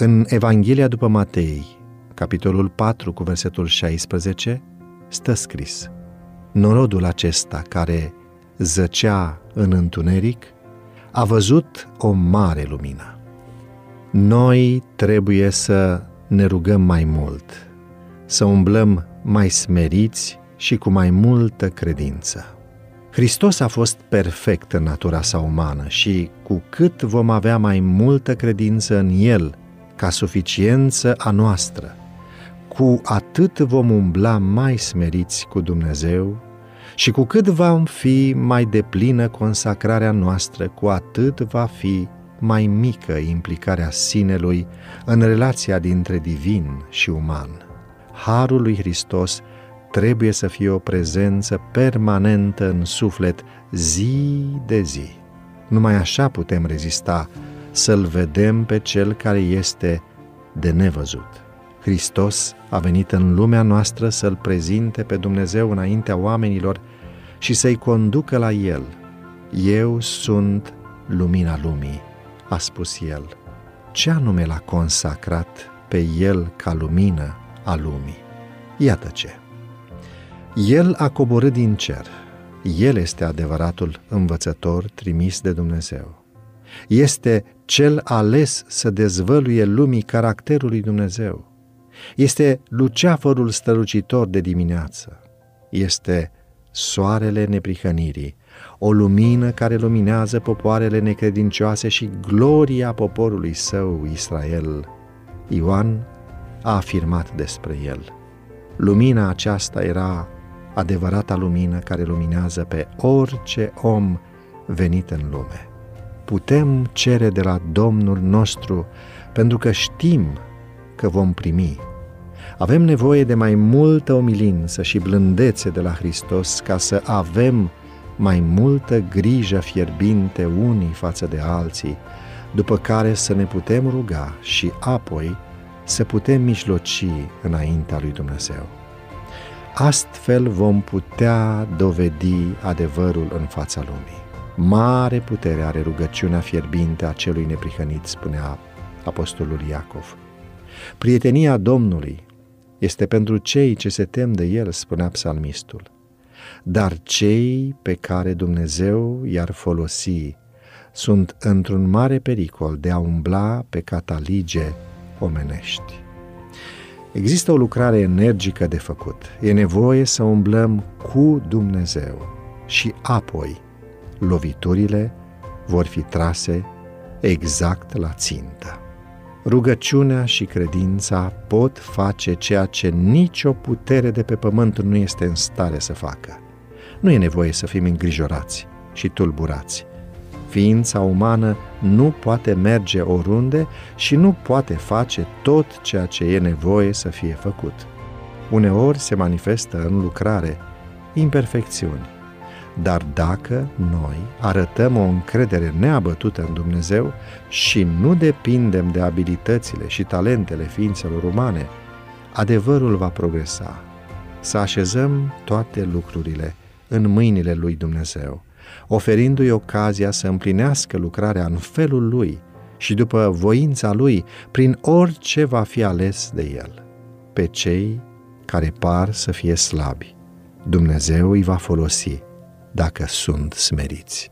În Evanghelia după Matei, capitolul 4 cu versetul 16, stă scris Norodul acesta care zăcea în întuneric a văzut o mare lumină. Noi trebuie să ne rugăm mai mult, să umblăm mai smeriți și cu mai multă credință. Hristos a fost perfect în natura sa umană și cu cât vom avea mai multă credință în El ca suficiență a noastră, cu atât vom umbla mai smeriți cu Dumnezeu și cu cât vom fi mai deplină consacrarea noastră, cu atât va fi mai mică implicarea sinelui în relația dintre divin și uman. Harul lui Hristos trebuie să fie o prezență permanentă în suflet zi de zi. Numai așa putem rezista să-L vedem pe Cel care este de nevăzut. Hristos a venit în lumea noastră să-L prezinte pe Dumnezeu înaintea oamenilor și să-i conducă la El. Eu sunt lumina lumii, a spus El. Ce anume l-a consacrat pe El ca lumină a lumii? Iată ce. El a coborât din cer. El este adevăratul învățător trimis de Dumnezeu. Este cel ales să dezvăluie lumii caracterul lui Dumnezeu. Este luceafărul strălucitor de dimineață. Este soarele neprihănirii, o lumină care luminează popoarele necredincioase și gloria poporului său, Israel. Ioan a afirmat despre el. Lumina aceasta era adevărata lumină care luminează pe orice om venit în lume. Putem cere de la Domnul nostru pentru că știm că vom primi. Avem nevoie de mai multă omilință și blândețe de la Hristos ca să avem mai multă grijă fierbinte unii față de alții, după care să ne putem ruga și apoi să putem mijloci înaintea lui Dumnezeu. Astfel vom putea dovedi adevărul în fața lumii. Mare putere are rugăciunea fierbinte a celui neprihănit, spunea apostolul Iacov. Prietenia Domnului este pentru cei ce se tem de el, spunea psalmistul, dar cei pe care Dumnezeu i-ar folosi sunt într-un mare pericol de a umbla pe catalige omenești. Există o lucrare energică de făcut. E nevoie să umblăm cu Dumnezeu și apoi loviturile vor fi trase exact la țintă. Rugăciunea și credința pot face ceea ce nicio putere de pe pământ nu este în stare să facă. Nu e nevoie să fim îngrijorați și tulburați. Ființa umană nu poate merge oriunde și nu poate face tot ceea ce e nevoie să fie făcut. Uneori se manifestă în lucrare imperfecțiuni, dar dacă noi arătăm o încredere neabătută în Dumnezeu și nu depindem de abilitățile și talentele ființelor umane, adevărul va progresa. Să așezăm toate lucrurile în mâinile lui Dumnezeu oferindu-i ocazia să împlinească lucrarea în felul lui și după voința lui, prin orice va fi ales de el. Pe cei care par să fie slabi, Dumnezeu îi va folosi dacă sunt smeriți.